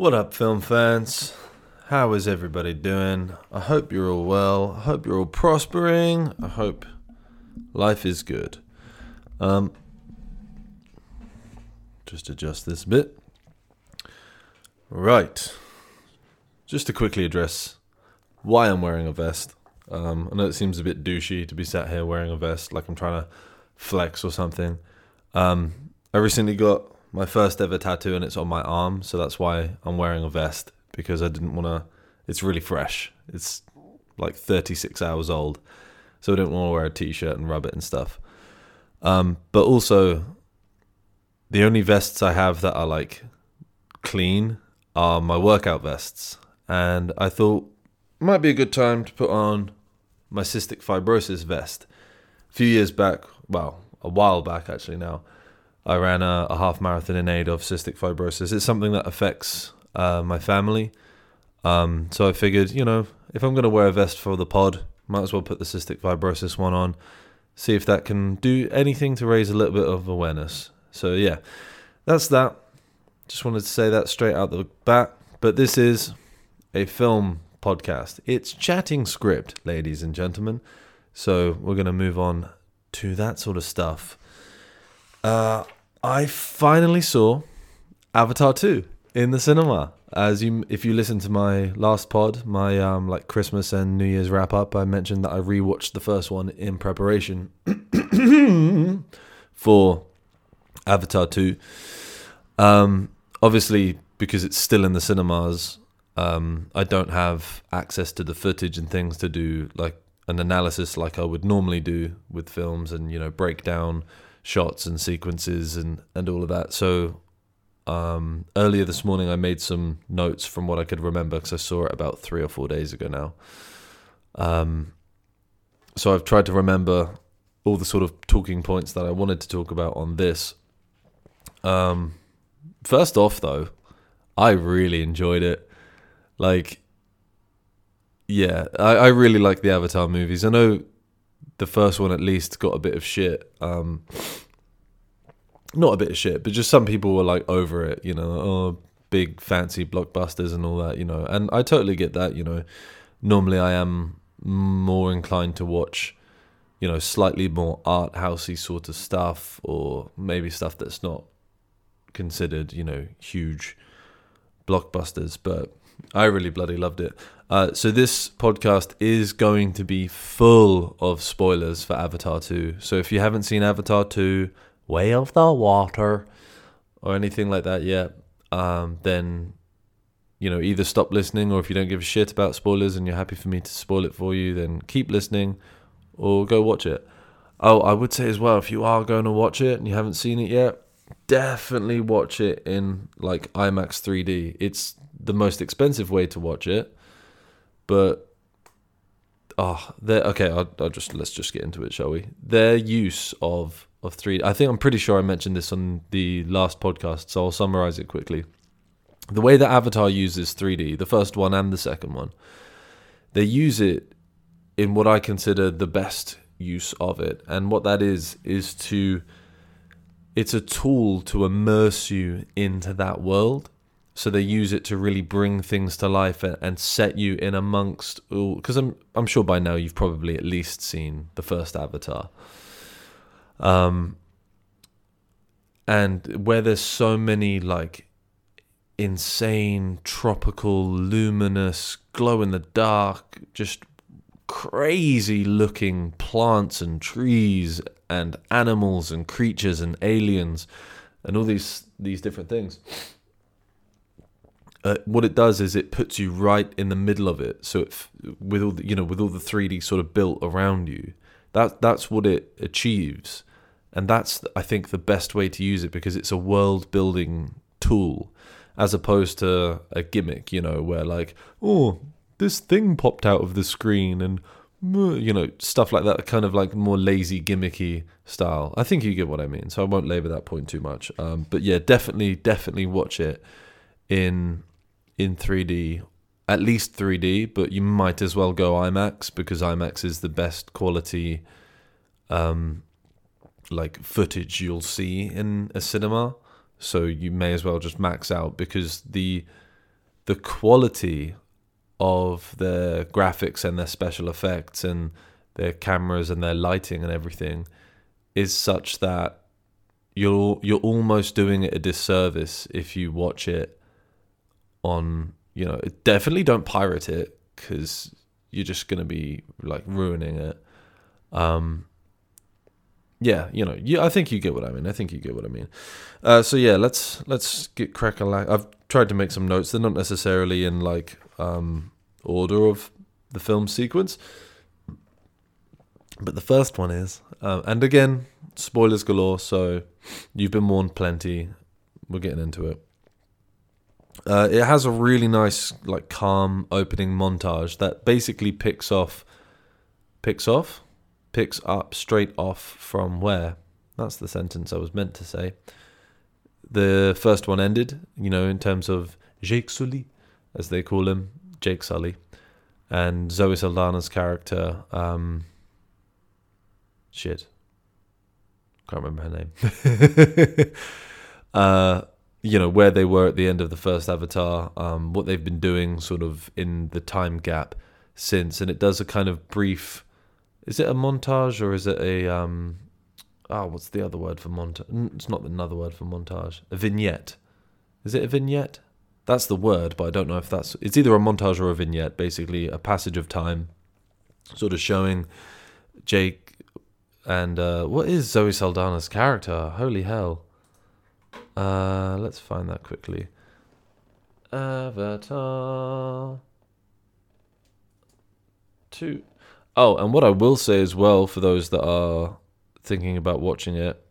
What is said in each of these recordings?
What up, film fans? How is everybody doing? I hope you're all well. I hope you're all prospering. I hope life is good. Um, just adjust this bit. Right. Just to quickly address why I'm wearing a vest. Um, I know it seems a bit douchey to be sat here wearing a vest, like I'm trying to flex or something. Um, I recently got my first ever tattoo, and it's on my arm, so that's why I'm wearing a vest because I didn't want to. It's really fresh. It's like 36 hours old, so I didn't want to wear a t-shirt and rub it and stuff. Um, but also, the only vests I have that are like clean are my workout vests, and I thought might be a good time to put on my cystic fibrosis vest. A few years back, well, a while back actually now, I ran a, a half marathon in aid of cystic fibrosis. It's something that affects uh, my family. Um, so I figured, you know, if I'm going to wear a vest for the pod, might as well put the cystic fibrosis one on, see if that can do anything to raise a little bit of awareness. So yeah, that's that. Just wanted to say that straight out the bat. But this is a film podcast. It's chatting script, ladies and gentlemen. So we're going to move on to that sort of stuff. Uh, I finally saw Avatar 2 in the cinema. As you, if you listen to my last pod, my um, like Christmas and New Year's wrap up, I mentioned that I rewatched the first one in preparation for Avatar 2. Um, obviously, because it's still in the cinemas, um, I don't have access to the footage and things to do like an analysis like I would normally do with films and you know break down shots and sequences and and all of that. So um, earlier this morning, I made some notes from what I could remember because I saw it about three or four days ago now. Um, so I've tried to remember all the sort of talking points that I wanted to talk about on this. Um, first off, though, I really enjoyed it. Like, yeah, I, I really like the Avatar movies. I know the first one at least got a bit of shit. Um, not a bit of shit, but just some people were like over it, you know, oh, big fancy blockbusters and all that, you know. And I totally get that, you know. Normally I am more inclined to watch, you know, slightly more art housey sort of stuff or maybe stuff that's not considered, you know, huge blockbusters, but I really bloody loved it. Uh, so this podcast is going to be full of spoilers for Avatar 2. So if you haven't seen Avatar 2, Way of the Water, or anything like that yet, um, then you know either stop listening, or if you don't give a shit about spoilers and you're happy for me to spoil it for you, then keep listening, or go watch it. Oh, I would say as well, if you are going to watch it and you haven't seen it yet, definitely watch it in like IMAX 3D. It's the most expensive way to watch it, but oh. Okay, I'll, I'll just let's just get into it, shall we? Their use of of 3D. I think I'm pretty sure I mentioned this on the last podcast, so I'll summarize it quickly. The way that Avatar uses 3D, the first one and the second one, they use it in what I consider the best use of it, and what that is is to it's a tool to immerse you into that world so they use it to really bring things to life and, set you in amongst all because I'm I'm sure by now you've probably at least seen the first Avatar. Um, and where there's so many like insane tropical luminous glow in the dark just crazy looking plants and trees and animals and creatures and aliens and all these these different things uh, what it does is it puts you right in the middle of it. So it, with all the, you know with all the 3D sort of built around you, that that's what it achieves, and that's I think the best way to use it because it's a world building tool, as opposed to a gimmick. You know where like oh this thing popped out of the screen and you know stuff like that kind of like more lazy gimmicky style i think you get what i mean so i won't labor that point too much um, but yeah definitely definitely watch it in in 3D, at least 3D, but you might as well go IMAX because IMAX is the best quality um, like footage you'll see in a cinema. So you may as well just max out because the the quality of their graphics and their special effects and their cameras and their lighting and everything is such that you're you're almost doing it a disservice if you watch it on you know definitely don't pirate it because you're just gonna be like ruining it. Um yeah you know yeah i think you get what i mean. I think you get what i mean. Uh so yeah let's let's get cracking i've tried to make some notes. They're not necessarily in like um order of the film sequence. But the first one is uh, and again spoilers galore so you've been warned plenty. We're getting into it uh, it has a really nice, like, calm opening montage that basically picks off, picks off, picks up straight off from where. That's the sentence I was meant to say. The first one ended, you know, in terms of Jake Sully, as they call him, Jake Sully, and Zoe Saldana's character. Um, shit, can't remember her name. uh, you know where they were at the end of the first Avatar, um, what they've been doing, sort of in the time gap since, and it does a kind of brief. Is it a montage or is it a um? Oh, what's the other word for montage? It's not another word for montage. A vignette. Is it a vignette? That's the word, but I don't know if that's. It's either a montage or a vignette. Basically, a passage of time, sort of showing Jake and uh, what is Zoe Saldana's character? Holy hell! Uh, let's find that quickly. Avatar. Two. Oh, and what I will say as well for those that are thinking about watching it,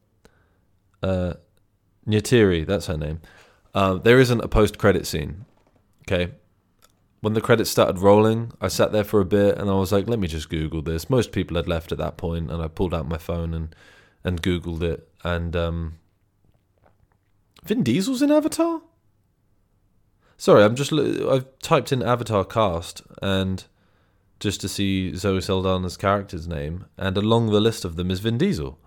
uh, Neytiri, that's her name. Uh, there isn't a post-credit scene. Okay. When the credits started rolling, I sat there for a bit and I was like, "Let me just Google this." Most people had left at that point, and I pulled out my phone and and Googled it, and um, Vin Diesel's in Avatar? Sorry, I'm just. I've typed in Avatar cast and just to see Zoe Saldana's character's name, and along the list of them is Vin Diesel.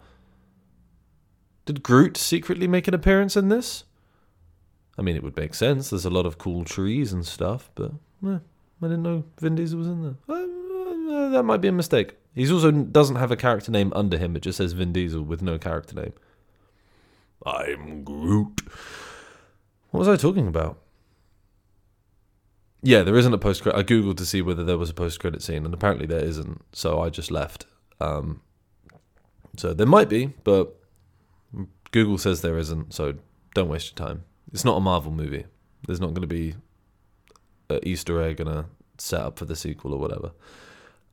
Did Groot secretly make an appearance in this? I mean, it would make sense. There's a lot of cool trees and stuff, but eh, I didn't know Vin Diesel was in there. Uh, uh, that might be a mistake. He also doesn't have a character name under him. It just says Vin Diesel with no character name. I'm Groot. What was I talking about? Yeah, there isn't a post credit. I googled to see whether there was a post credit scene, and apparently there isn't. So I just left. Um, so there might be, but Google says there isn't. So don't waste your time. It's not a Marvel movie. There's not going to be an Easter egg and a setup for the sequel or whatever.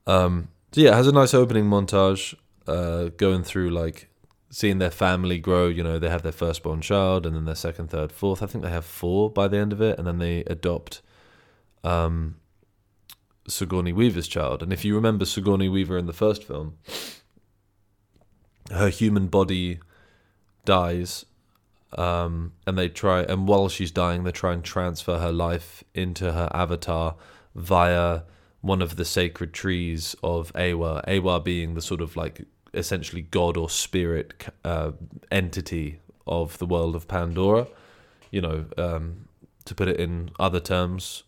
Um, so yeah, it has a nice opening montage, uh, going through like seeing their family grow. You know, they have their firstborn child, and then their second, third, fourth. I think they have four by the end of it, and then they adopt um, Sigourney Weaver's child. And if you remember Sigourney Weaver in the first film, her human body dies, um, and they try, and while she's dying, they try and transfer her life into her avatar via one of the sacred trees of Eywa. Eywa being the sort of like essentially god or spirit uh, entity of the world of Pandora. You know, um, to put it in other terms,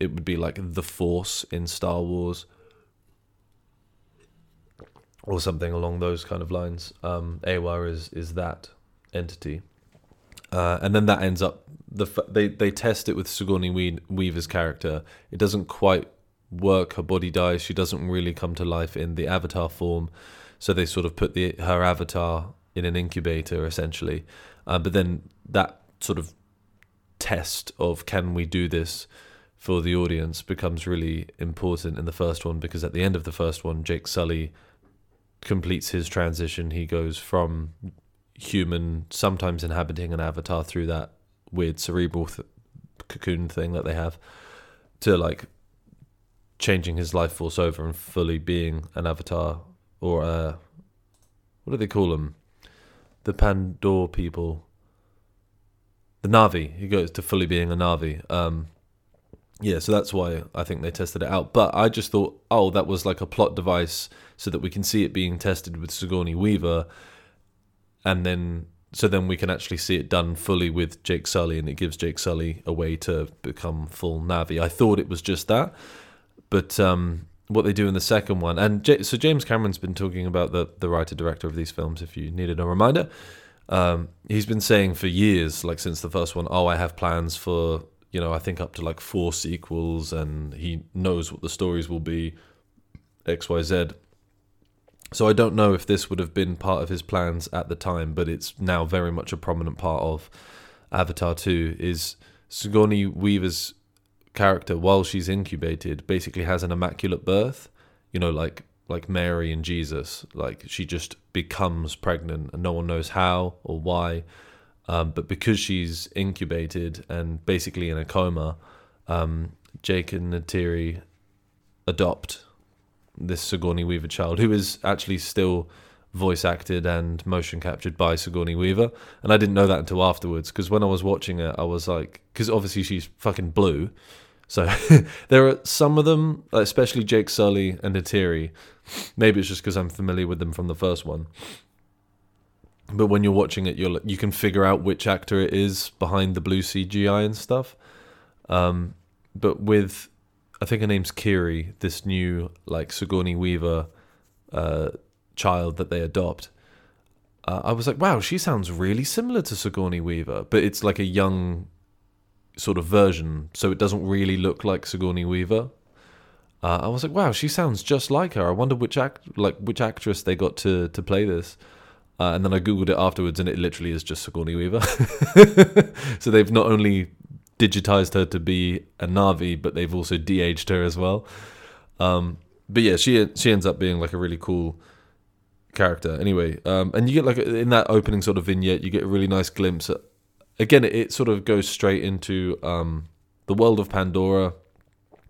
it would be like the Force in Star Wars, or something along those kind of lines. Um, is is that entity, uh, and then that ends up the they they test it with Sigourney Weaver's character. It doesn't quite work. Her body dies. She doesn't really come to life in the Avatar form. So they sort of put the her avatar in an incubator essentially, uh, but then that sort of test of can we do this for the audience becomes really important in the first one because at the end of the first one, Jake Sully completes his transition. He goes from human, sometimes inhabiting an avatar through that weird cerebral th- cocoon thing that they have, to like changing his life force over and fully being an avatar or uh, what do they call them? The Pandora people. The Na'vi. He goes to fully being a Na'vi. Um, yeah, so that's why I think they tested it out. But I just thought, oh, that was like a plot device so that we can see it being tested with Sigourney Weaver, and then so then we can actually see it done fully with Jake Sully, and it gives Jake Sully a way to become full Na'vi. I thought it was just that, but um, what they do in the second one, and J- so James Cameron's been talking about the the writer director of these films. If you needed a reminder, um, he's been saying for years, like since the first one, oh, I have plans for you know I think up to like four sequels, and he knows what the stories will be, X Y Z. So I don't know if this would have been part of his plans at the time, but it's now very much a prominent part of Avatar 2 is Sigourney Weaver's character while she's incubated basically has an immaculate birth, you know like like Mary and Jesus, like she just becomes pregnant and no one knows how or why. Um, but because she's incubated and basically in a coma, um, Jake and Neytiri adopt this Sigourney Weaver child, who is actually still voice acted and motion captured by Sigourney Weaver. And I didn't know that until afterwards because when I was watching it, I was like, because obviously she's fucking blue. So there are some of them, especially Jake Sully and Neytiri. Maybe it's just because I'm familiar with them from the first one. But when you're watching it, you're you can figure out which actor it is behind the blue CGI and stuff. Um, but with I think her name's Kiri, this new like Sigourney Weaver uh, child that they adopt. Uh, I was like, wow, she sounds really similar to Sigourney Weaver, but it's like a young sort of version, so it doesn't really look like Sigourney Weaver. Uh, I was like, wow, she sounds just like her. I wonder which act like which actress they got to to play this. Uh, and then I googled it afterwards, and it literally is just Sigourney Weaver. so they've not only digitized her to be a Na'vi, but they've also de-aged her as well. Um, but yeah, she she ends up being like a really cool character. Anyway, um, and you get like in that opening sort of vignette, you get a really nice glimpse. At, again, it, it, sort of goes straight into um, the world of Pandora.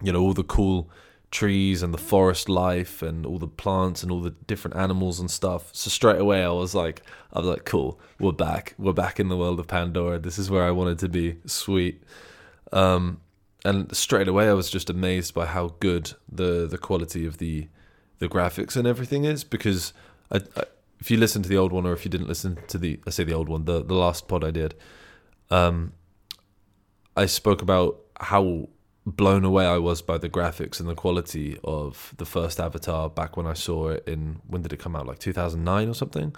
You know, all the cool trees and the forest life and all the plants and all the different animals and stuff. So straight away I was like I was like cool, we're back. We're back in the world of Pandora. This is where I wanted to be. Sweet. Um, and straight away I was just amazed by how good the the quality of the the graphics and everything is because I, I, if you listen to the old one or if you didn't listen to the I say the old one, the the last pod I did, um, I spoke about how blown away I was by the graphics and the quality of the first Avatar back when I saw it in when did it come out? Like 2009 or something?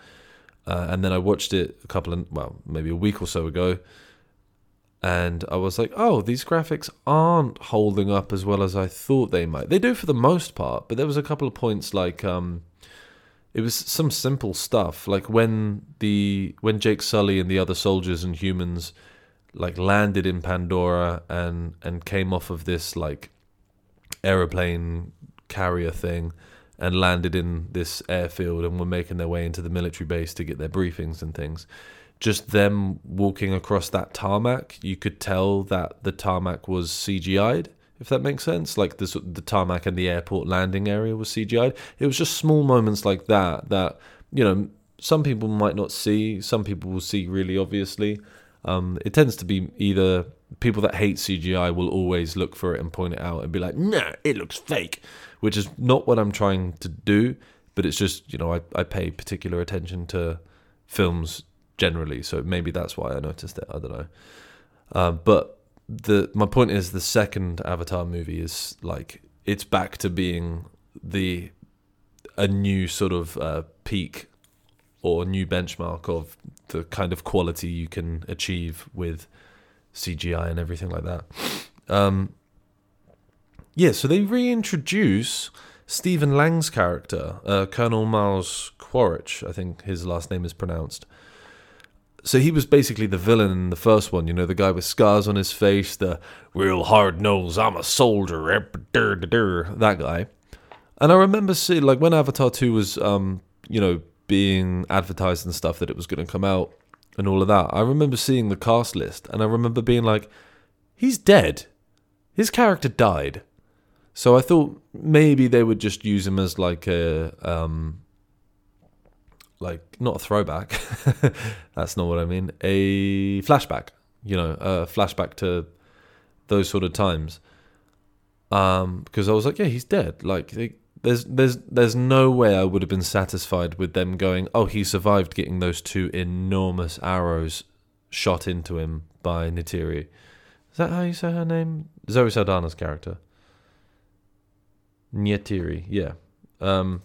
Uh, and then I watched it a couple of well maybe a week or so ago. And I was like oh these graphics aren't holding up as well as I thought they might. They do for the most part but there was a couple of points like um it was some simple stuff like when the when Jake Sully and the other soldiers and humans like landed in Pandora and and came off of this like aeroplane carrier thing and landed in this airfield and were making their way into the military base to get their briefings and things. Just them walking across that tarmac, you could tell that the tarmac was CGI'd, if that makes sense. Like the the tarmac and the airport landing area was CGI'd. It was just small moments like that that you know some people might not see, some people will see really obviously. Um, it tends to be either people that hate CGI will always look for it and point it out and be like, nah, it looks fake, which is not what I'm trying to do. But it's just, you know, I, I pay particular attention to films generally. So maybe that's why I noticed it. I don't know. Uh, but the my point is the second Avatar movie is like it's back to being the a new sort of uh, peak or new benchmark of the kind of quality you can achieve with CGI and everything like that. Um, yeah, so they reintroduce Stephen Lang's character, uh, Colonel Miles Quaritch, I think his last name is pronounced. So he was basically the villain in the first one, you know, the guy with scars on his face, the real hard nose, I'm a soldier, eh, that guy. And I remember seeing, like, when Avatar 2 was, um, you know, being advertised and stuff that it was going to come out and all of that. I remember seeing the cast list and I remember being like, he's dead. His character died. So I thought maybe they would just use him as like a um like not a throwback. That's not what I mean. A flashback, you know, a flashback to those sort of times. Um because I was like, yeah, he's dead. Like they there's there's there's no way I would have been satisfied with them going, oh, he survived getting those two enormous arrows shot into him by Neytiri. Is that how you say her name? Zoe Saldana's character. Neytiri, yeah. Um,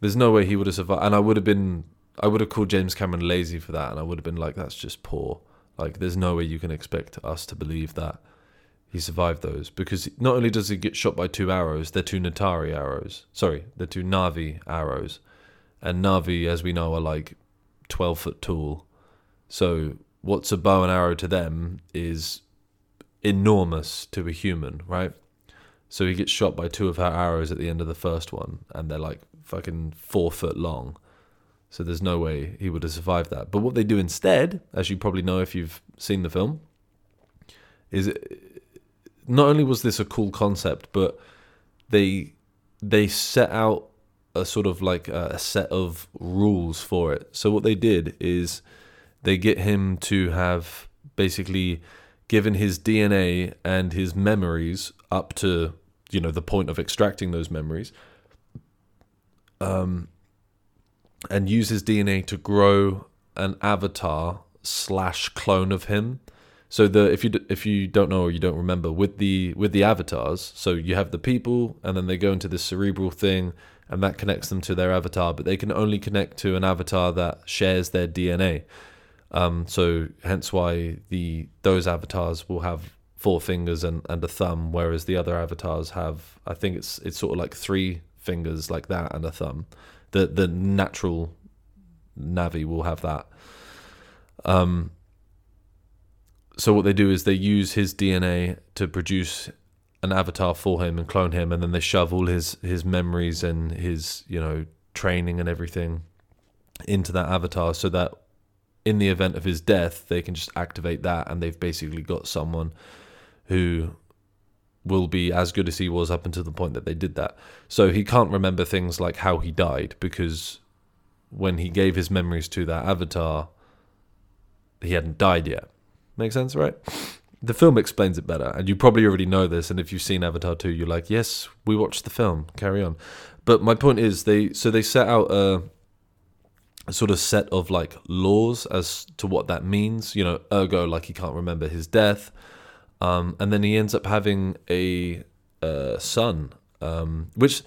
there's no way he would have survived, and I would have been, I would have called James Cameron lazy for that, and I would have been like, that's just poor. Like, there's no way you can expect us to believe that he survived those because not only does he get shot by two arrows, they're two Natari arrows. Sorry, they're two Na'vi arrows, and Na'vi, as we know, are like twelve foot tall. So what's a bow and arrow to them is enormous to a human, right? So he gets shot by two of her arrows at the end of the first one, and they're like fucking four foot long. So there's no way he would have survived that. But what they do instead, as you probably know if you've seen the film, is not only was this a cool concept, but they they set out a sort of like a set of rules for it. So what they did is they get him to have basically given his DNA and his memories up to you know the point of extracting those memories um and use his DNA to grow an avatar slash clone of him so the if you if you don't know or you don't remember with the with the avatars, so you have the people and then they go into this cerebral thing and that connects them to their avatar, but they can only connect to an avatar that shares their DNA. Um, so hence why the those avatars will have four fingers and, and a thumb, whereas the other avatars have I think it's it's sort of like three fingers like that and a thumb. The the natural Na'vi will have that. Um, so what they do is they use his DNA to produce an avatar for him and clone him, and then they shove all his his memories and his you know training and everything into that avatar, so that in the event of his death, they can just activate that, and they've basically got someone who will be as good as he was up until the point that they did that. So he can't remember things like how he died because when he gave his memories to that avatar, he hadn't died yet. Make sense, right? The film explains it better, and you probably already know this. And if you've seen Avatar 2, you're like, yes, we watched the film. Carry on. But my point is, they so they set out a, a sort of set of like laws as to what that means. You know, ergo, like he can't remember his death, um, and then he ends up having a, a son, um, which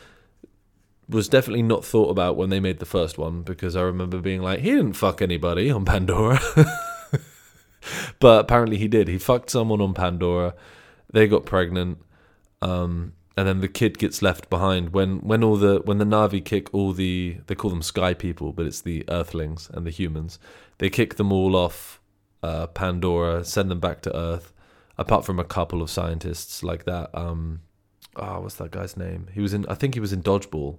was definitely not thought about when they made the first one because I remember being like, he didn't fuck anybody on Pandora. but apparently he did. He fucked someone on Pandora. They got pregnant. Um, and then the kid gets left behind when when all the when the Na'vi kick all the they call them sky people, but it's the Earthlings and the humans. They kick them all off uh, Pandora, send them back to Earth. Apart from a couple of scientists like that. Um, oh, what's that guy's name? He was in. I think he was in Dodgeball,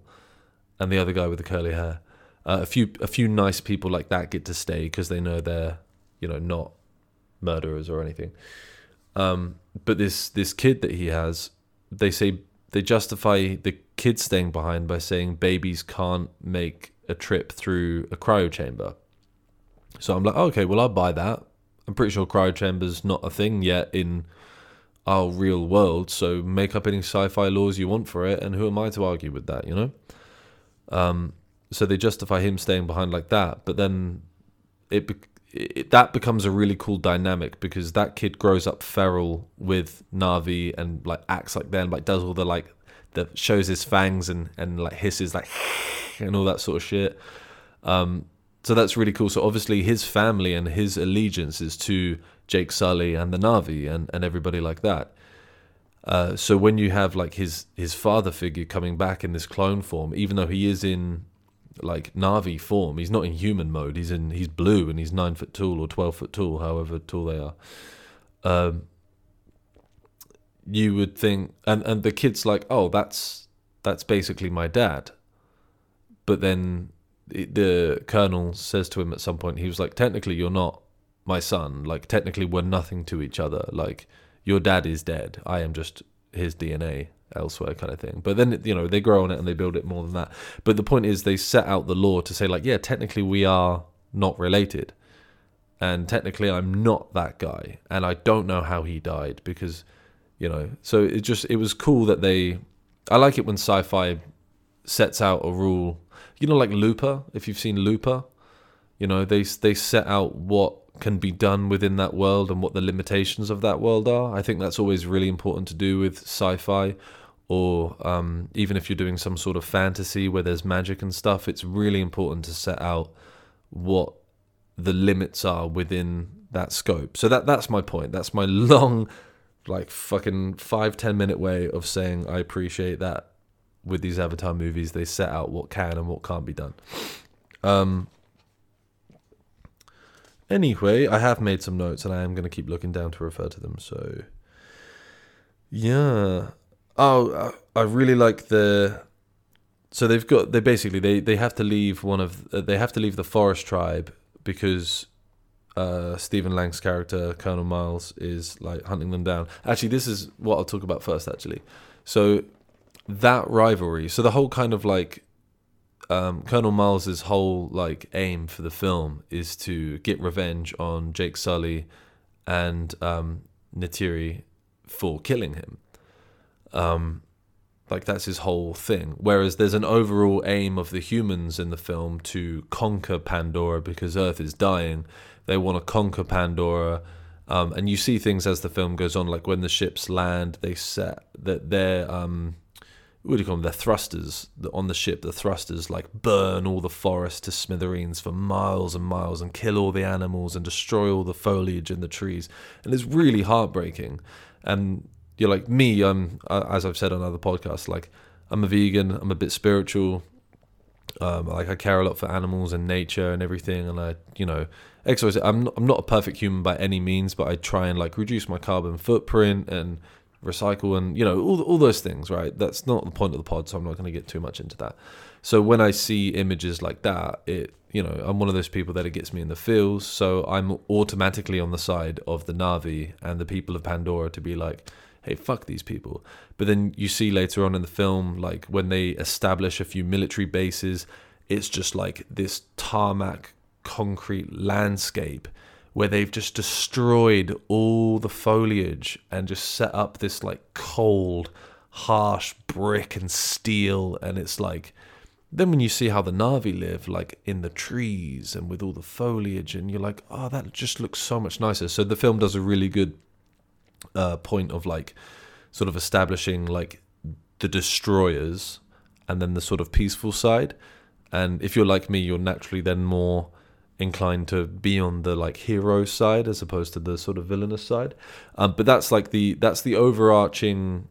and the other guy with the curly hair. Uh, a few a few nice people like that get to stay because they know they're you know not murderers or anything. Um, but this this kid that he has, they say they justify the kid staying behind by saying babies can't make a trip through a cryo chamber. So I'm like, oh, okay, well I'll buy that. I'm pretty sure cryo chambers not a thing yet in our real world. So make up any sci-fi laws you want for it, and who am I to argue with that? You know. Um, so they justify him staying behind like that, but then it it, that becomes a really cool dynamic because that kid grows up feral with Na'vi and like acts like them, like does all the like that shows his fangs and and like hisses like and all that sort of shit. Um, so that's really cool. So obviously his family and his allegiance is to Jake Sully and the Na'vi and and everybody like that. Uh, so when you have like his his father figure coming back in this clone form, even though he is in like Na'vi form. He's not in human mode. He's in he's blue and he's nine foot tall or twelve foot tall, however tall they are. Um, you would think, and and the kid's like, oh, that's that's basically my dad. But then the colonel says to him at some point, he was like, technically, you're not my son. Like technically, we're nothing to each other. Like your dad is dead. I am just his DNA elsewhere kind of thing. But then you know they grow on it and they build it more than that. But the point is they set out the law to say like yeah technically we are not related, and technically I'm not that guy, and I don't know how he died because you know so it just it was cool that they I like it when sci-fi sets out a rule. You know, like Looper. If you've seen Looper, you know they they set out what can be done within that world and what the limitations of that world are. I think that's always really important to do with sci-fi, or um, even if you're doing some sort of fantasy where there's magic and stuff. It's really important to set out what the limits are within that scope. So that that's my point. That's my long, like fucking five ten minute way of saying I appreciate that with these Avatar movies they set out what can and what can't be done. Um. Anyway, I have made some notes and I am going to keep looking down to refer to them. So, yeah. Oh, I really like the. So they've got they basically they they have to leave one of they have to leave the forest tribe because uh, Stephen Lang's character Colonel Miles is like hunting them down. Actually, this is what I'll talk about first. Actually, so that rivalry. So the whole kind of like um, Colonel Miles's whole like aim for the film is to get revenge on Jake Sully and um, Neytiri for killing him. Um, like that's his whole thing. Whereas there's an overall aim of the humans in the film to conquer Pandora because Earth is dying. They want to conquer Pandora. Um, and you see things as the film goes on, like when the ships land, they set that their um, what do you call them? The thrusters on the ship. The thrusters like burn all the forest to smithereens for miles and miles, and kill all the animals and destroy all the foliage in the trees. And it's really heartbreaking. And you're like me. I'm as I've said on other podcasts. Like I'm a vegan. I'm a bit spiritual. Um, like I care a lot for animals and nature and everything. And I, you know. I'm not, I'm not a perfect human by any means, but I try and like reduce my carbon footprint and recycle and you know all all those things. Right. That's not the point of the pod, so I'm not going to get too much into that. So when I see images like that, it you know I'm one of those people that it gets me in the feels. So I'm automatically on the side of the Na'vi and the people of Pandora to be like hey, fuck these people. But then you see later on in the film, like when they establish a few military bases, it's just like this tarmac concrete landscape where they've just destroyed all the foliage and just set up this like cold, harsh brick and steel. And it's like, then when you see how the Na'vi live, like in the trees and with all the foliage, and you're like, oh, that just looks so much nicer. So the film does a really good uh, point of like sort of establishing like the destroyers and then the sort of peaceful side. And if you're like me, you're naturally then more inclined to be on the like hero side as opposed to the sort of villainous side. Um, but that's like the that's the overarching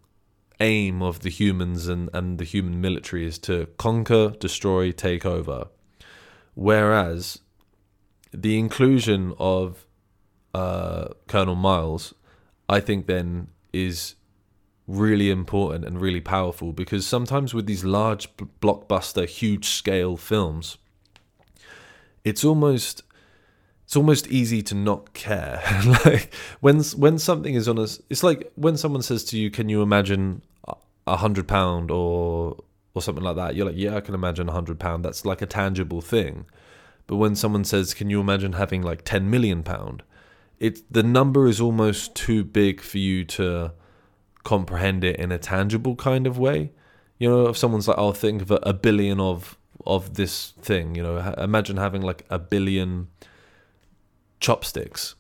aim of the humans and, and the human military is to conquer, destroy, take over. Whereas the inclusion of uh, Colonel Miles I think then is really important and really powerful because sometimes with these large blockbuster huge scale films it's almost it's almost easy to not care. Like when when something is on a it's like when someone says to you can you imagine a hundred pound or or something like that? You're like yeah i can imagine a hundred pound. That's like a tangible thing. But when someone says can you imagine having like 10 million pound? It the number is almost too big for you to comprehend it in a tangible kind of way. You know, if someone's like, "I'll oh, think of a, a billion of of this thing," you know, imagine having like a billion chopsticks.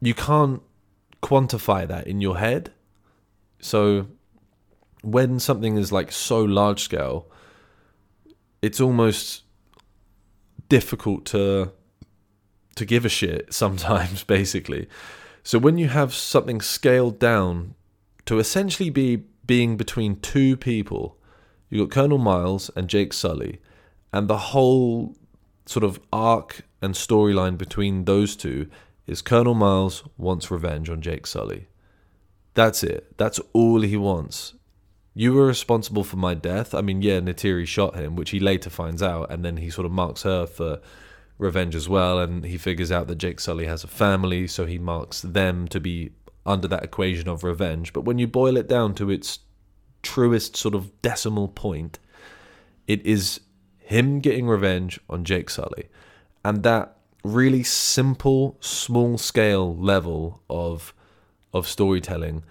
You can't quantify that in your head. So when something is like so large scale, it's almost difficult to to give a shit sometimes, basically. So when you have something scaled down to essentially be being between two people, you've got Colonel Miles and Jake Sully, and the whole sort of arc and storyline between those two is Colonel Miles wants revenge on Jake Sully. That's it. That's all he wants. You were responsible for my death. I mean, yeah, Neytiri shot him, which he later finds out, and then he sort of marks her for revenge as well. And he figures out that Jake Sully has a family, so he marks them to be under that equation of revenge. But when you boil it down to its truest sort of decimal point, it is him getting revenge on Jake Sully. And that really simple, small scale level of of storytelling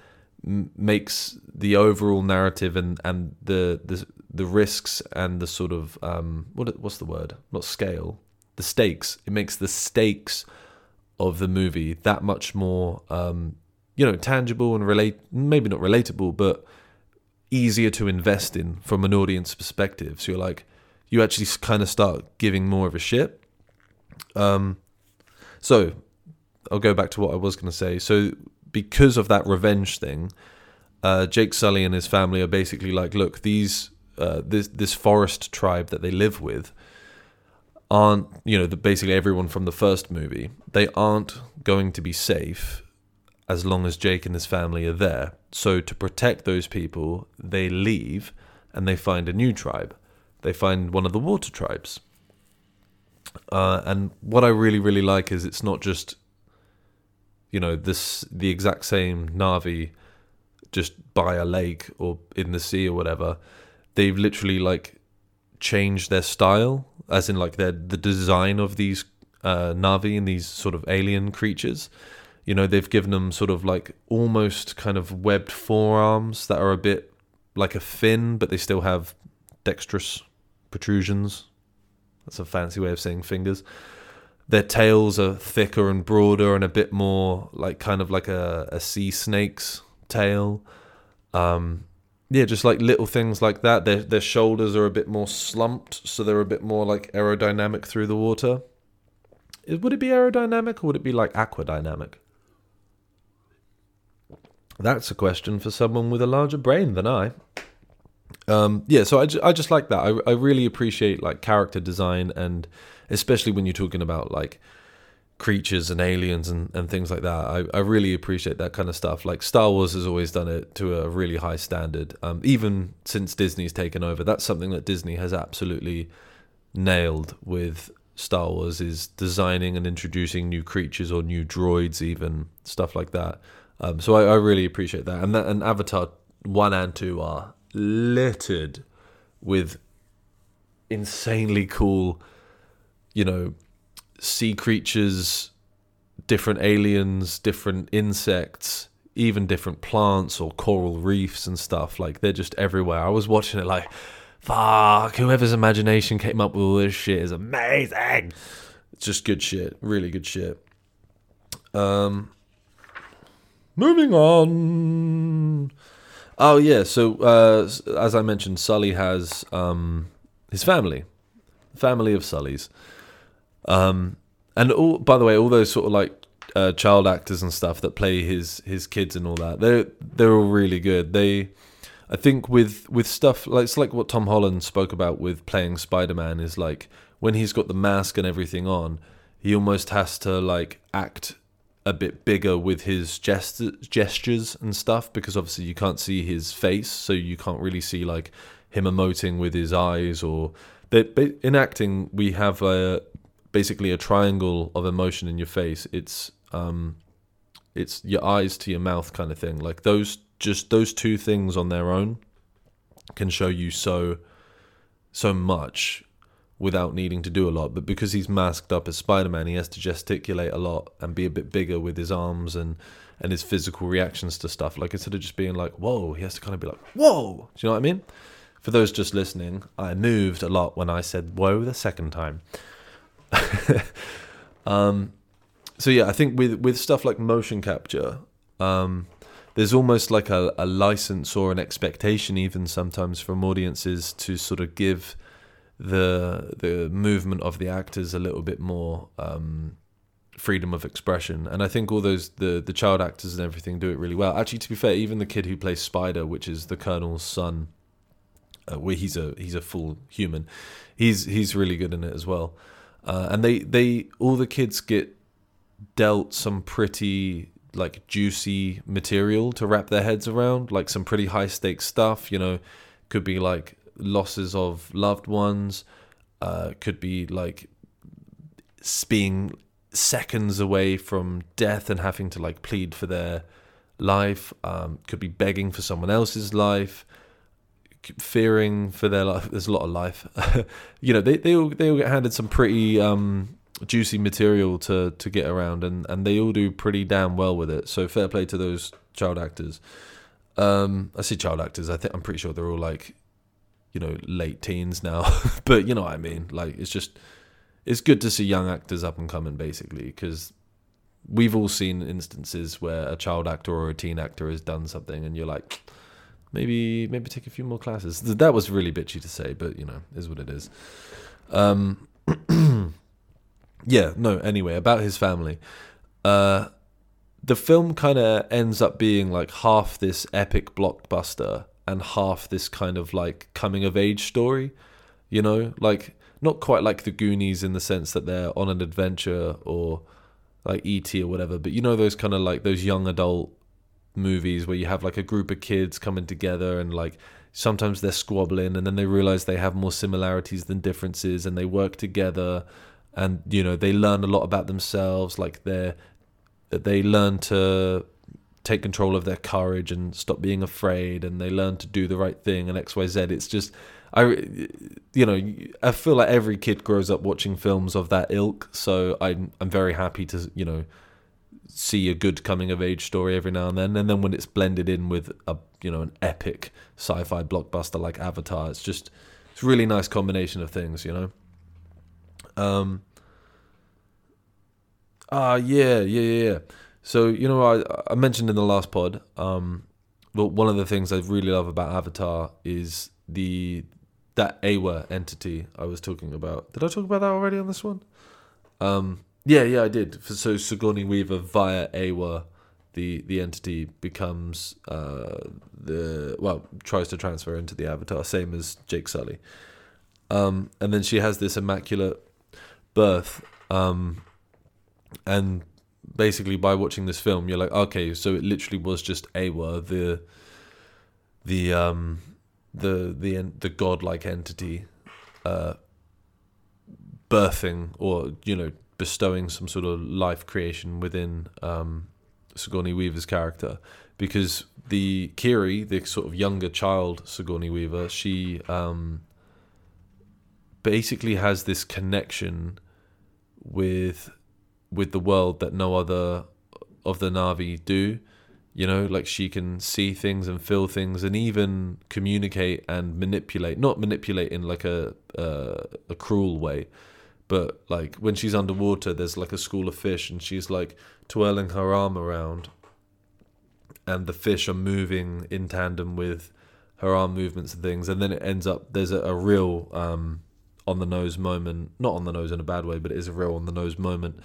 makes the overall narrative and and the the the risks and the sort of um what what's the word? Not scale. The stakes. It makes the stakes of the movie that much more um you know tangible and relate maybe not relatable but easier to invest in from an audience perspective. So you're like you actually kind of start giving more of a shit um so I'll go back to what I was going to say so because of that revenge thing uh, Jake Sully and his family are basically like, look, these uh, this this forest tribe that they live with aren't you know the, basically everyone from the first movie. They aren't going to be safe as long as Jake and his family are there. So to protect those people, they leave and they find a new tribe. They find one of the water tribes. Uh, and what I really really like is it's not just you know this the exact same Na'vi just by a lake or in the sea or whatever they've literally like changed their style, as in like their the design of these uh, Na'vi and these sort of alien creatures. You know, they've given them sort of like almost kind of webbed forearms that are a bit like a fin, but they still have dexterous protrusions. That's a fancy way of saying fingers. Their tails are thicker and broader and a bit more like kind of like a, a sea snake's tail. Um, yeah, just like little things like that. Their their shoulders are a bit more slumped, so they're a bit more like aerodynamic through the water. Would it be aerodynamic or would it be like aquadynamic? That's a question for someone with a larger brain than I. Um, yeah, so I, ju- I just like that. I, I really appreciate like character design and especially when you're talking about like creatures and aliens and, and things like that. I, I really appreciate that kind of stuff. Like Star Wars has always done it to a really high standard. Um, even since Disney's taken over, that's something that Disney has absolutely nailed with Star Wars is designing and introducing new creatures or new droids, even stuff like that. Um, so I, I really appreciate that. And that and Avatar one and two are littered with insanely cool, you know, sea creatures, different aliens, different insects, even different plants or coral reefs and stuff. Like they're just everywhere. I was watching it like, fuck, whoever's imagination came up with all this shit is amazing. It's just good shit. Really good shit. Um, moving on. Oh yeah, so uh, as I mentioned, Sully has um, his family, family of Sullys. Um, and all by the way, all those sort of like uh, child actors and stuff that play his his kids and all that, they're they're all really good. They, I think with with stuff like it's like what Tom Holland spoke about with playing Spider Man is like when he's got the mask and everything on, he almost has to like act a bit bigger with his gest- gestures and stuff because obviously you can't see his face, so you can't really see like him emoting with his eyes or. In acting, we have a basically a triangle of emotion in your face. It's um, it's your eyes to your mouth kind of thing. Like those, just those two things on their own can show you so so much without needing to do a lot. But because he's masked up as Spider Man, he has to gesticulate a lot and be a bit bigger with his arms and and his physical reactions to stuff. Like instead of just being like, whoa, he has to kind of be like, whoa. Do you know what I mean? For those just listening, I moved a lot when I said whoa the second time. um, so yeah, I think with with stuff like motion capture, um, there's almost like a, a license or an expectation, even sometimes from audiences, to sort of give the the movement of the actors a little bit more um, freedom of expression. And I think all those the the child actors and everything do it really well. Actually, to be fair, even the kid who plays Spider, which is the Colonel's son, uh, where he's a he's a full human, he's he's really good in it as well. Uh, and they they all the kids get dealt some pretty like juicy material to wrap their heads around, like some pretty high stakes stuff. You know, could be like losses of loved ones, uh, could be like being seconds away from death and having to like plead for their life. Um, could be begging for someone else's life fearing for their life. There's a lot of life. you know, they they all they all get handed some pretty um, juicy material to to get around, and and they all do pretty damn well with it. So fair play to those child actors. Um, I see child actors. I think I'm pretty sure they're all like, you know, late teens now. but you know what I mean. Like it's just, it's good to see young actors up and coming, basically, because we've all seen instances where a child actor or a teen actor has done something, and you're like, maybe maybe take a few more classes. That was really bitchy to say, but you know, is what it is. Um, yeah, no. Anyway, about his family. Uh, the film kind of ends up being like half this epic blockbuster and half this kind of like coming of age story. You know, like not quite like the Goonies in the sense that they're on an adventure or like ET or whatever, but you know those kind of like those young adult movies where you have like a group of kids coming together and like sometimes they're squabbling and then they realize they have more similarities than differences and they work together and you know they learn a lot about themselves like they're they learn to take control of their courage and stop being afraid and they learn to do the right thing and xyz it's just i you know i feel like every kid grows up watching films of that ilk so i'm i'm very happy to you know see a good coming of age story every now and then. And then when it's blended in with a you know an epic sci-fi blockbuster like avatar it's just it's a really nice combination of things you know? Um ah yeah yeah yeah so you know I, I mentioned in the last pod um well one of the things i really love about avatar is the that Eywa entity i was talking about did i talk about that already on this one um yeah, yeah, I did. So Sigourney Weaver via Eywa, the the entity becomes uh, the well tries to transfer into the Avatar, same as Jake Sully. Um, and then she has this immaculate birth, um, and basically by watching this film, you're like, okay, so it literally was just Eywa, the the um, the the the godlike entity, uh, birthing or you know bestowing some sort of life creation within um, Sigourney Weaver's character. Because the Kiri, the sort of younger child Sigourney Weaver, she um, basically has this connection with with the world that no other of the Na'vi do. You know, like she can see things and feel things, and even communicate and manipulate. Not manipulate in like a uh, a cruel way, but like when she's underwater there's like a school of fish and she's like twirling her arm around and the fish are moving in tandem with her arm movements and things and then it ends up there's a, a real um, on the nose moment not on the nose in a bad way but it is a real on the nose moment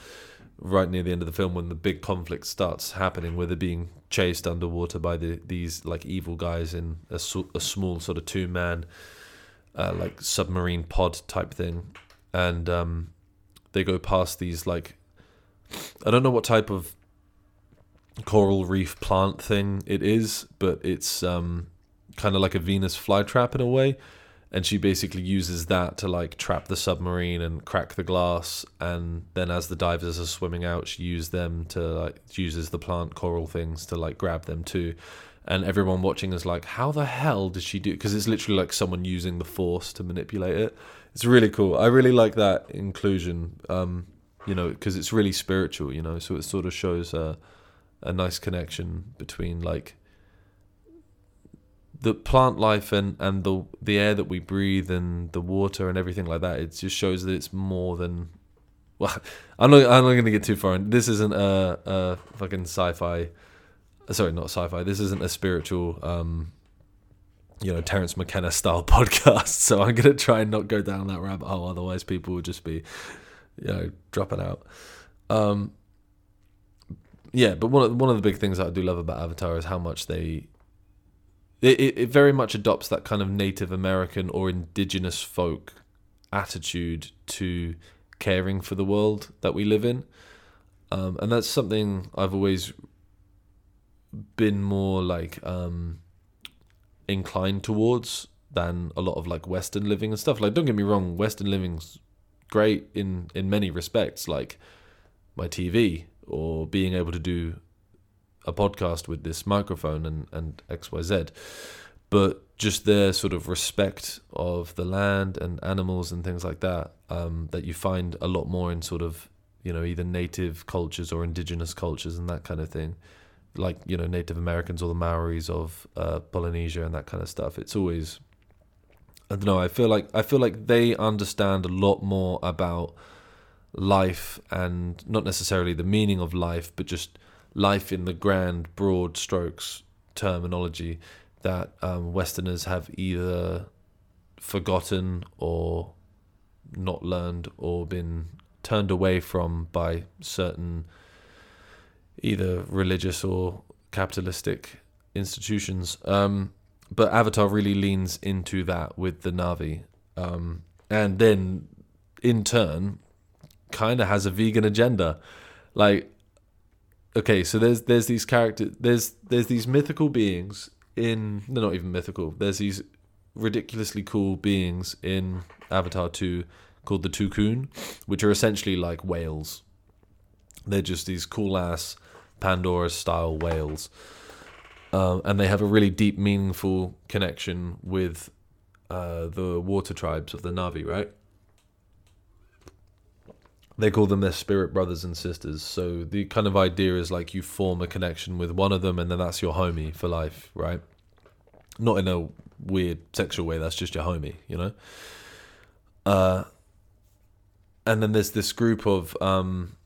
right near the end of the film when the big conflict starts happening where they're being chased underwater by the these like evil guys in a, a small sort of two man uh, like submarine pod type thing and um, they go past these like I don't know what type of coral reef plant thing it is, but it's um, kind of like a Venus flytrap in a way. And she basically uses that to like trap the submarine and crack the glass. And then as the divers are swimming out, she uses them to like uses the plant coral things to like grab them too. And everyone watching is like, how the hell did she do? Because it's literally like someone using the force to manipulate it it's really cool. I really like that inclusion. Um, you know, because it's really spiritual. You know, so it sort of shows a a nice connection between like the plant life and and the the air that we breathe and the water and everything like that. It just shows that it's more than. Well, I'm not. I'm not going to get too far. In. This isn't a, a fucking sci-fi. Sorry, not sci-fi. This isn't a spiritual um, you know Terence McKenna style podcast. So I'm gonna try and not go down that rabbit hole. Otherwise, people will just be, you know, dropping out. Um, yeah, but one of one of the big things that I do love about Avatar is how much they. It, it, it very much adopts that kind of Native American or indigenous folk attitude to caring for the world that we live in, um, and that's something I've always been more like. Um, inclined towards than a lot of like Western living and stuff. Like, don't get me wrong, Western living's great in in many respects, like my TV or being able to do a podcast with this microphone and and X Y Z. But just their sort of respect of the land and animals and things like that, um, that you find a lot more in sort of you know either native cultures or indigenous cultures and that kind of thing like you know Native Americans or the Maoris of uh, Polynesia and that kind of stuff. It's always I don't know. I feel like I feel like they understand a lot more about life and not necessarily the meaning of life, but just life in the grand, broad strokes terminology that um, Westerners have either forgotten or not learned or been turned away from by certain either religious or capitalistic institutions. Um, but Avatar really leans into that with the Na'vi, um, and then in turn, kind of has a vegan agenda. Like, okay, so there's there's these characters, there's there's these mythical beings in they're not even mythical. There's these ridiculously cool beings in Avatar Two called the Tulkun, which are essentially like whales. They're just these cool ass Pandora style whales. Um, and they have a really deep, meaningful connection with uh, the water tribes of the Na'vi, right? They call them their spirit brothers and sisters. So the kind of idea is like you form a connection with one of them, and then that's your homie for life, right? Not in a weird sexual way. That's just your homie, you know. Uh, and then there's this group of um,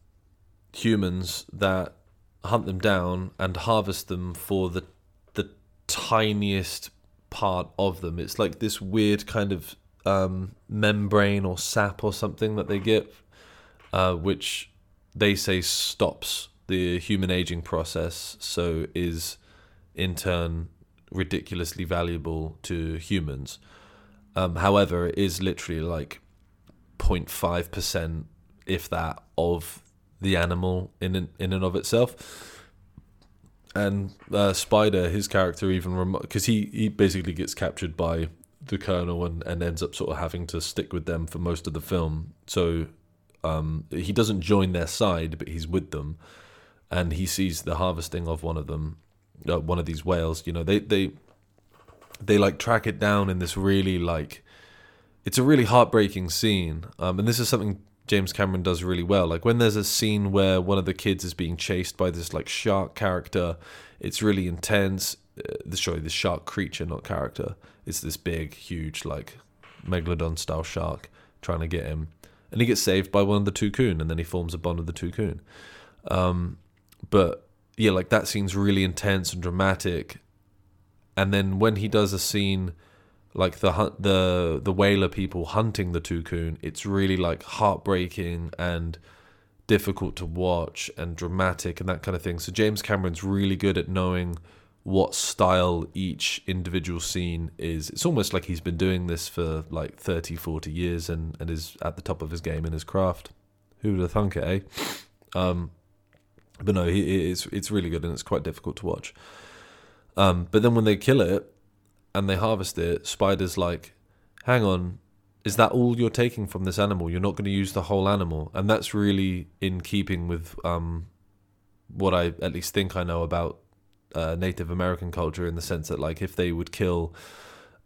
humans that hunt them down and harvest them for the the tiniest part of them. It's like this weird kind of um, membrane or sap or something that they get, uh, which they say stops the human aging process, so is in turn ridiculously valuable to humans. Um, however, it is literally like 0.5 percent, if that, of the animal in in and of itself. And uh, Spider, his character, even because he he basically gets captured by the colonel and, and ends up sort of having to stick with them for most of the film. So um, he doesn't join their side, but he's with them, and he sees the harvesting of one of them, uh, one of these whales. You know, they they they like track it down in this really like it's a really heartbreaking scene. Um, and this is something James Cameron does really well. Like when there's a scene where one of the kids is being chased by this like shark character, it's really intense. Uh, the sorry, the shark creature, not character. It's this big, huge, like megalodon style shark trying to get him, and he gets saved by one of the Tulkun, and then he forms a bond with the Tulkun. Um, but yeah, like that scene's really intense and dramatic. And then when he does a scene like the the the whaler people hunting the Tulkun it's really like heartbreaking and difficult to watch and dramatic and that kind of thing so james cameron's really good at knowing what style each individual scene is it's almost like he's been doing this for like 30 40 years and and is at the top of his game in his craft who would have thunk it eh um but no he, it's it's really good and it's quite difficult to watch um but then when they kill it and they harvest it, Spider's like, hang on, is that all you're taking from this animal? You're not going to use the whole animal. And that's really in keeping with um, what I at least think I know about uh, Native American culture in the sense that, like, if they would kill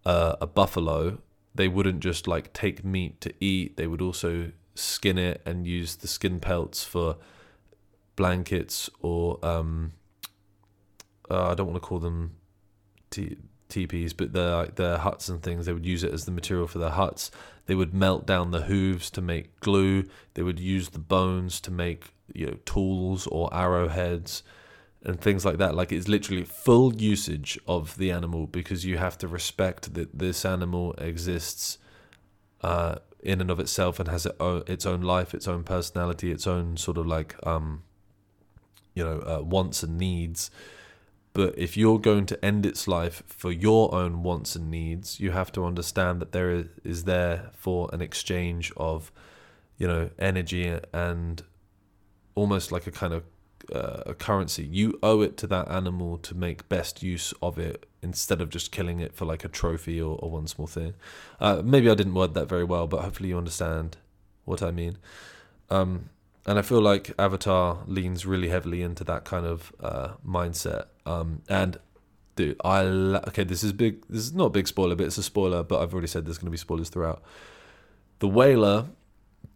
uh, a buffalo, they wouldn't just like take meat to eat, they would also skin it and use the skin pelts for blankets or um, uh, I don't want to call them teepees, but their their huts and things, they would use it as the material for their huts. They would melt down the hooves to make glue. They would use the bones to make you know tools or arrowheads and things like that. Like it's literally full usage of the animal because you have to respect that this animal exists uh, in and of itself and has its own life, its own personality, its own sort of like um, you know uh, wants and needs but if you're going to end its life for your own wants and needs, you have to understand that there is there for an exchange of, you know, energy and almost like a kind of uh, a currency. You owe it to that animal to make best use of it instead of just killing it for like a trophy or, or one small thing. Uh, maybe I didn't word that very well, but hopefully you understand what I mean. Um, and I feel like Avatar leans really heavily into that kind of uh, mindset. Um, and dude, I okay, this is big. This is not a big spoiler, but it's a spoiler. But I've already said there's going to be spoilers throughout. The whaler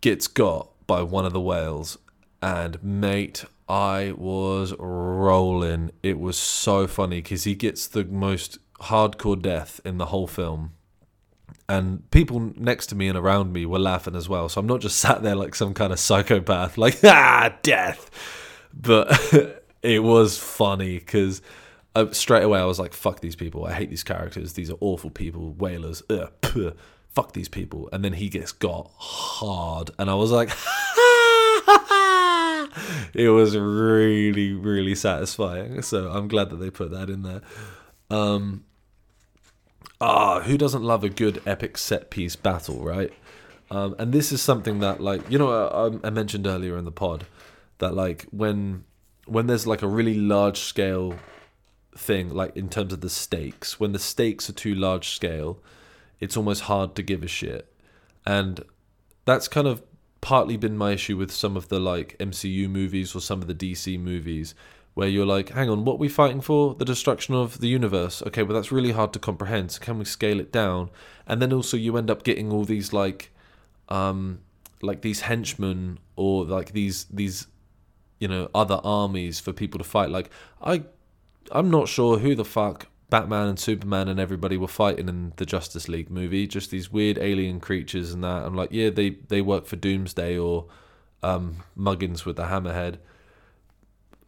gets got by one of the whales, and mate, I was rolling. It was so funny because he gets the most hardcore death in the whole film. And people next to me and around me were laughing as well. So I'm not just sat there like some kind of psychopath, like, ah, death. But it was funny because uh, straight away I was like, fuck these people. I hate these characters. These are awful people. Whalers. Ugh, fuck these people. And then he gets got hard. And I was like, it was really, really satisfying. So I'm glad that they put that in there. Um, ah, who doesn't love a good epic set piece battle, right? Um, and this is something that, like, you know, I, I mentioned earlier in the pod that, like, when when there's like a really large scale thing, like in terms of the stakes, when the stakes are too large scale, it's almost hard to give a shit. And that's kind of partly been my issue with some of the like MCU movies or some of the DC movies where you're like, hang on, what are we fighting for? The destruction of the universe. Okay, well that's really hard to comprehend. So can we scale it down? And then also you end up getting all these like um like these henchmen or like these these you know other armies for people to fight like I I'm not sure who the fuck Batman and Superman and everybody were fighting in the Justice League movie. Just these weird alien creatures and that. I'm like, yeah, they they work for Doomsday or um, Muggins with the Hammerhead.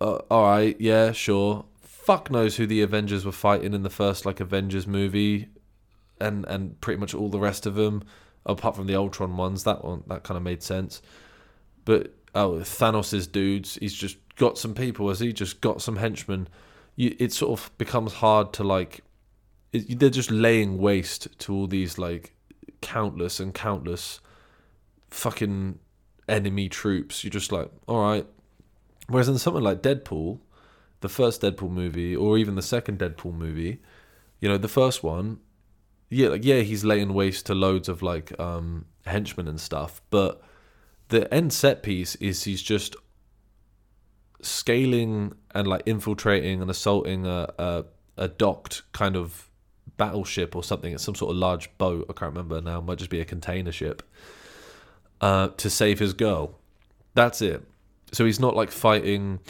Uh, all right, yeah, sure. Fuck knows who the Avengers were fighting in the first like Avengers movie, and and pretty much all the rest of them, apart from the Ultron ones. That one that kind of made sense. But oh, Thanos's dudes. He's just got some people. Has he just got some henchmen? You, it sort of becomes hard to like it, they're just laying waste to all these like countless and countless fucking enemy troops. You're just like all right whereas in something like deadpool the first deadpool movie or even the second deadpool movie you know the first one yeah like yeah he's laying waste to loads of like um henchmen and stuff but the end set piece is he's just scaling and like infiltrating and assaulting a, a, a docked kind of battleship or something. It's some sort of large boat. I can't remember now. It might just be a container ship. Uh, to save his girl. That's it. So he's not like fighting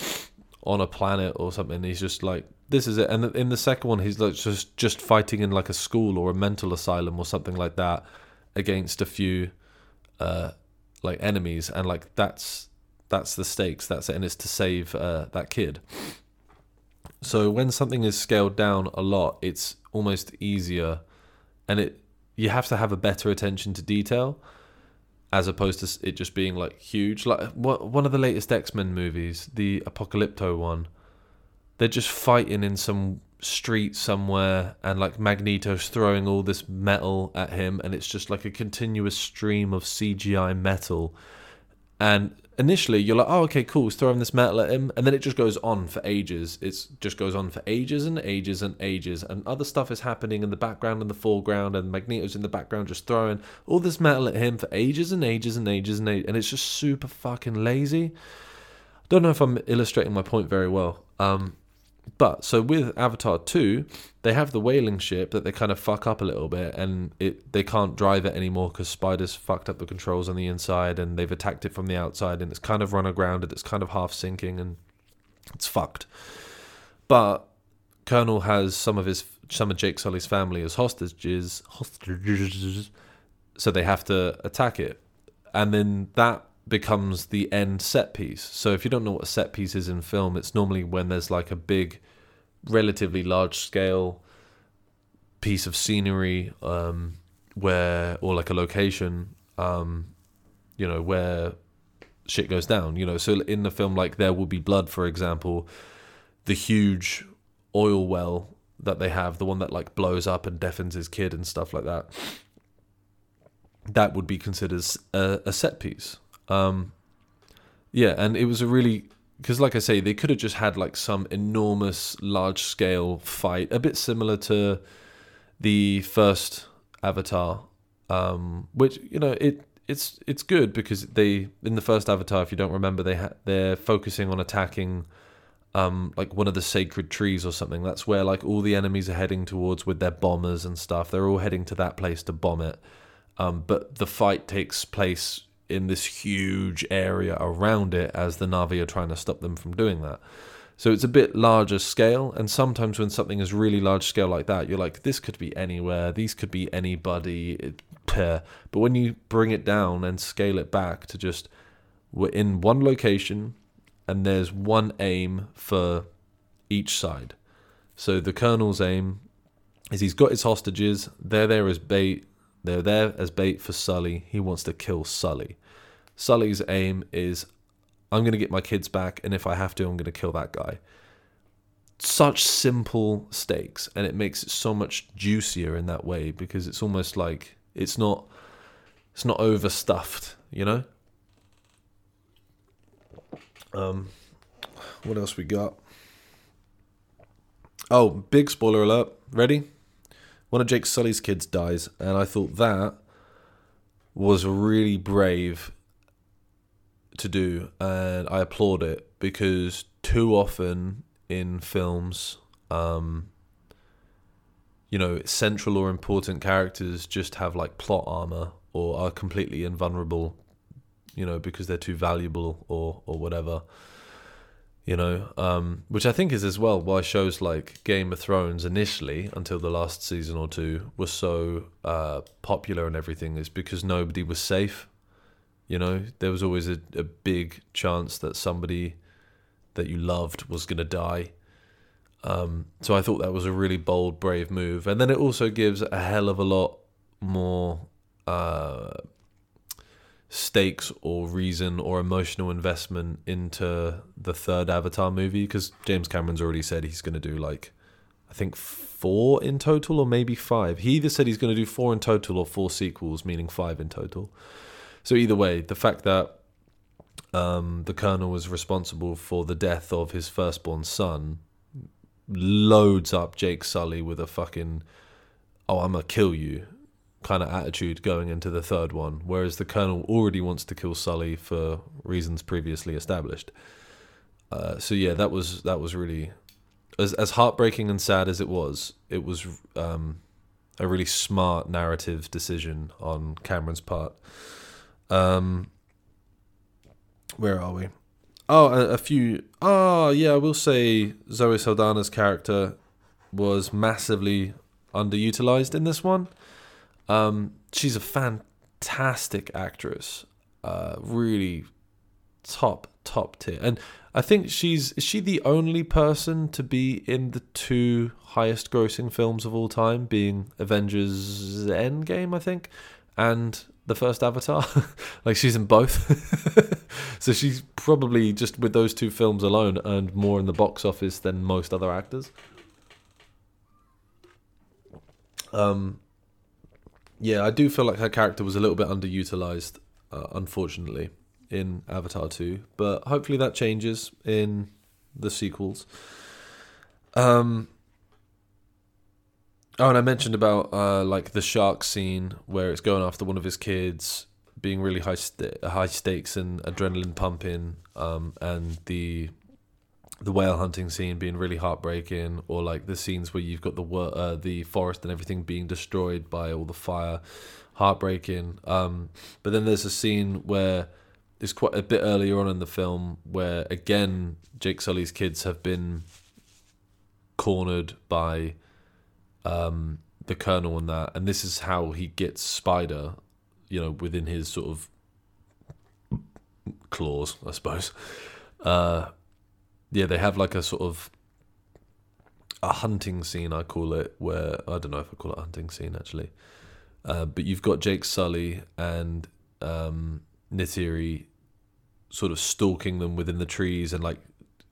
on a planet or something. He's just like this is it. And in the second one, he's like just just fighting in like a school or a mental asylum or something like that against a few uh, like enemies, and like that's that's the stakes. That's it, and it's to save uh, that kid. So when something is scaled down a lot, it's almost easier, and it you have to have a better attention to detail, as opposed to it just being like huge. Like what one of the latest X Men movies, the Apocalypto one, they're just fighting in some street somewhere, and like Magneto's throwing all this metal at him, and it's just like a continuous stream of CGI metal, and initially you're like, oh, okay, cool, he's throwing this metal at him, and then it just goes on for ages. It just goes on for ages and ages and ages, and other stuff is happening in the background and the foreground, and Magneto's in the background just throwing all this metal at him for ages and ages and ages and ages, and it's just super fucking lazy. Don't know if I'm illustrating my point very well. Um, but so with Avatar 2, they have the whaling ship that they kind of fuck up a little bit and it they can't drive it anymore because spiders fucked up the controls on the inside and they've attacked it from the outside and it's kind of run aground and it's kind of half sinking and it's fucked. But Colonel has some of his some of Jake Sully's family as hostages hostages so they have to attack it. And then that becomes the end set piece. So if you don't know what a set piece is in film, it's normally when there's like a big, relatively large scale piece of scenery, um, where or like a location, um, you know, where shit goes down. You know, so in the film, like There Will Be Blood, for example, the huge oil well that they have, the one that like blows up and deafens his kid and stuff like that. That would be considered a, a set piece um, yeah, and it was a really because, like I say, they could have just had like some enormous, large scale fight, a bit similar to the first Avatar, um, which you know it it's it's good because they in the first Avatar, if you don't remember, they ha- they're focusing on attacking. Um, like one of the sacred trees or something. That's where like all the enemies are heading towards with their bombers and stuff. They're all heading to that place to bomb it. Um, but the fight takes place in this huge area around it as the Na'vi are trying to stop them from doing that. So it's a bit larger scale, and sometimes when something is really large scale like that, you're like, this could be anywhere, these could be anybody. But when you bring it down and scale it back to just we're in one location and there's one aim for each side. So the colonel's aim is he's got his hostages, they're there as bait, they're there as bait for Sully. He wants to kill Sully. Sully's aim is I'm going to get my kids back, and if I have to, I'm going to kill that guy. Such simple stakes, and it makes it so much juicier in that way because it's almost like it's not it's not overstuffed, you know. Um, what else we got? Oh, big spoiler alert! Ready? One of Jake Sully's kids dies, and I thought that was really brave to do, and I applaud it because too often in films, um, you know, central or important characters just have like plot armor or are completely invulnerable, you know, because they're too valuable or or whatever. You know, um, which I think is as well why shows like Game of Thrones initially, until the last season or two, were so uh, popular and everything, is because nobody was safe you know, there was always a, a big chance that somebody that you loved was going to die. Um, so I thought that was a really bold, brave move. And then it also gives a hell of a lot more uh, stakes or reason or emotional investment into the third Avatar movie because James Cameron's already said he's going to do like, I think four in total or maybe five. He either said he's going to do four in total or four sequels, meaning five in total. So either way, the fact that um, the colonel was responsible for the death of his firstborn son loads up Jake Sully with a fucking "oh I'm gonna kill you" kind of attitude going into the third one, whereas the colonel already wants to kill Sully for reasons previously established. Uh, so yeah, that was that was really as as heartbreaking and sad as it was. It was um, a really smart narrative decision on Cameron's part. Um, where are we? Oh, a, a few. Oh, yeah, I will say Zoe Saldana's character was massively underutilized in this one. Um, she's a fantastic actress. Uh, really top top tier, and I think she's is she the only person to be in the two highest grossing films of all time, being Avengers Endgame, I think, and the first Avatar. like she's in both. so she's probably just with those two films alone earned more in the box office than most other actors. Um yeah, I do feel like her character was a little bit underutilized uh, unfortunately in Avatar 2, but hopefully that changes in the sequels. Um Oh, and I mentioned about uh, like the shark scene where it's going after one of his kids, being really high st- high stakes and adrenaline pumping, um, and the the whale hunting scene being really heartbreaking, or like the scenes where you've got the uh, the forest and everything being destroyed by all the fire, heartbreaking. Um, but then there's a scene where it's quite a bit earlier on in the film where again Jake Sully's kids have been cornered by um, the colonel and that, and this is how he gets Spider, you know, within his sort of claws, I suppose. Uh, yeah, they have like a sort of a hunting scene, I call it, where I don't know if I call it a hunting scene actually, uh, but you've got Jake Sully and um, Neytiri sort of stalking them within the trees and like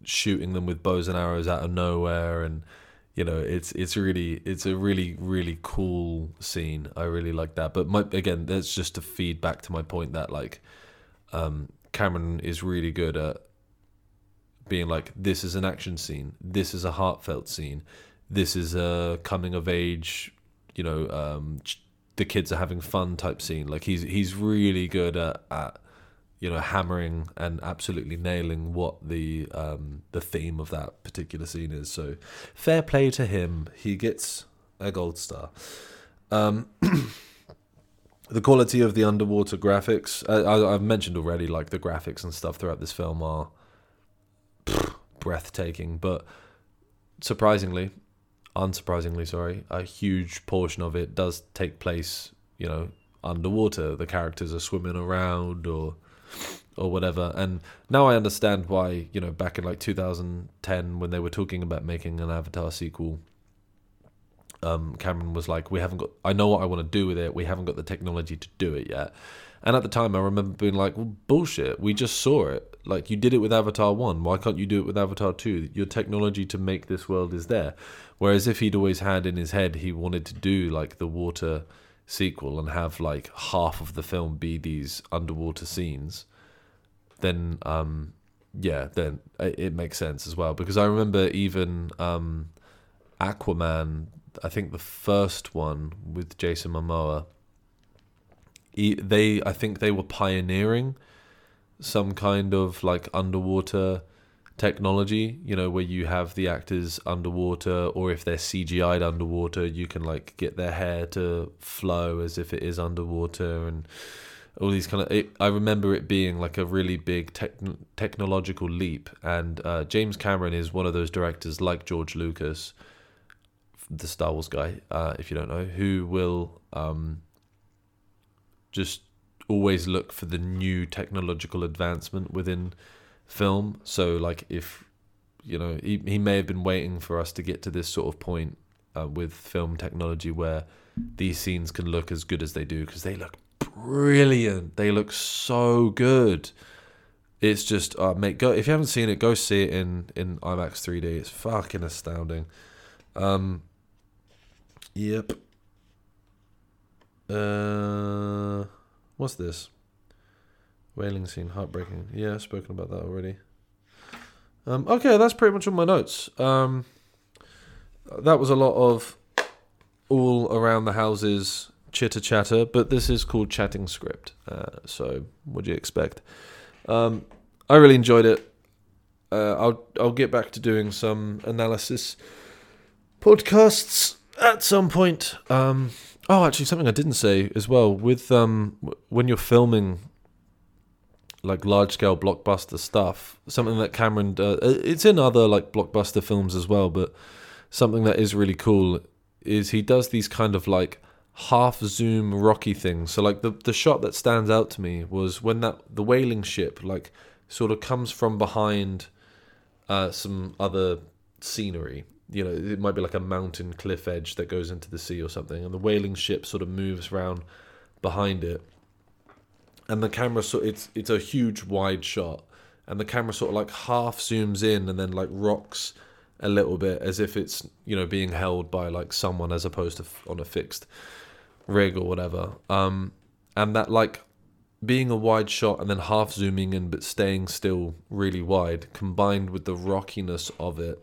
shooting them with bows and arrows out of nowhere and you know it's it's really it's a really really cool scene. I really like that. But my, again that's just to feed back to my point that like um, cameron is really good at being like this is an action scene this is a heartfelt scene this is a coming of age you know um, the kids are having fun type scene like he's he's really good at, at you know, hammering and absolutely nailing what the um, the theme of that particular scene is. So, fair play to him. He gets a gold star. Um, the quality of the underwater graphics. Uh, I, I've mentioned already, like the graphics and stuff throughout this film are breathtaking, but surprisingly, unsurprisingly, sorry, a huge portion of it does take place, you know, underwater. The characters are swimming around or or whatever. And now I understand why, you know, back in like 2010 when they were talking about making an Avatar sequel, um, Cameron was like, "We haven't got. I know what I want to do with it. We haven't got the technology to do it yet." And at the time, I remember being like, well, "Bullshit! We just saw it. Like you did it with Avatar One. Why can't you do it with Avatar Two? Your technology to make this world is there." Whereas if he'd always had in his head he wanted to do like the water sequel and have like half of the film be these underwater scenes, then um, yeah, then it, it makes sense as well. Because I remember even um, Aquaman I think the first one with Jason Momoa, he, they I think they were pioneering some kind of like underwater technology, you know, where you have the actors underwater, or if they're CGI'd underwater, you can like get their hair to flow as if it is underwater, and all these kind of. It, I remember it being like a really big tech, technological leap, and uh, James Cameron is one of those directors like George Lucas the Star Wars guy, uh, if you don't know, who will um, just always look for the new technological advancement within film. So, like, if you know, he he may have been waiting for us to get to this sort of point uh, with film technology where these scenes can look as good as they do because they look brilliant. They look so good. It's just, uh, mate, go if you haven't seen it, go see it in in IMAX 3D. It's fucking astounding. Um, Yep. Uh, what's this? Wailing scene, heartbreaking. Yeah, I've spoken about that already. Um, okay, that's pretty much on my notes. Um, that was a lot of all around the houses chitter chatter, but this is called chatting script. Uh, so, what do you expect? Um, I really enjoyed it. Uh, I'll I'll get back to doing some analysis podcasts at some point. Um, oh, actually, something I didn't say as well with um, when you're filming like large scale blockbuster stuff. Something that Cameron uh, it's in other like blockbuster films as well, but something that is really cool is he does these kind of like half zoom rocky things. So like the the shot that stands out to me was when that the whaling ship like sort of comes from behind uh, some other scenery you know, it might be like a mountain cliff edge that goes into the sea or something, and the whaling ship sort of moves around behind it, and the camera so it's it's a huge wide shot, and the camera sort of like half zooms in and then like rocks a little bit as if it's you know being held by like someone as opposed to on a fixed rig or whatever. Um, and that like being a wide shot and then half zooming in but staying still really wide combined with the rockiness of it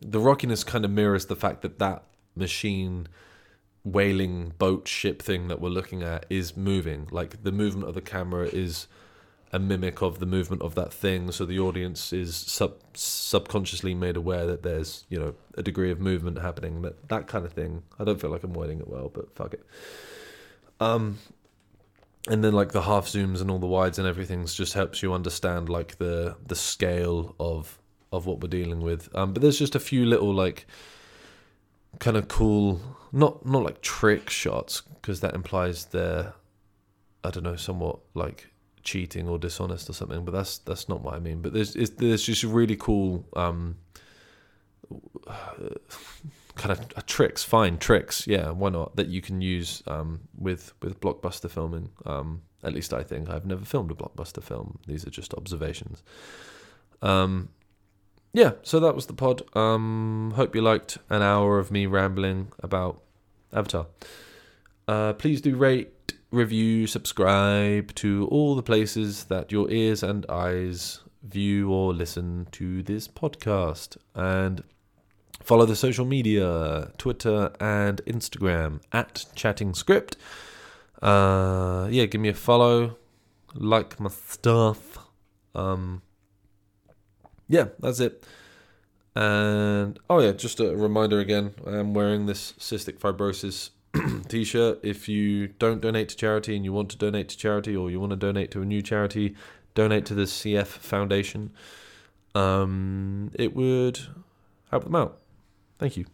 the rockiness kind of mirrors the fact that that machine whaling boat ship thing that we're looking at is moving. Like the movement of the camera is a mimic of the movement of that thing. So the audience is sub subconsciously made aware that there's you know a degree of movement happening that that kind of thing. I don't feel like i'm wording it well but fuck it. Um and then like the half zooms and all the wides and everything just helps you understand like the the scale of of what we're dealing with. Um, but there's just a few little like kind of cool, not not like trick shots because that implies they're I don't know somewhat like cheating or dishonest or something. But that's that's not what I mean. But there's there's just really cool. Um, kind of uh, tricks, fine tricks, yeah, why not? That you can use um, with with blockbuster filming. Um, at least I think I've never filmed a blockbuster film. These are just observations. Um, yeah, so that was the pod. Um, hope you liked an hour of me rambling about Avatar. Uh, please do rate, review, subscribe to all the places that your ears and eyes view or listen to this podcast. And follow the social media Twitter and Instagram at Chatting Script. Uh, yeah, give me a follow, like my stuff. Um, yeah, that's it. And oh yeah, just a reminder again, I am wearing this cystic fibrosis t-shirt. If you don't donate to charity and you want to donate to charity, or you want to donate to a new charity, donate to the CF Foundation. Um, it would help them out. Thank you.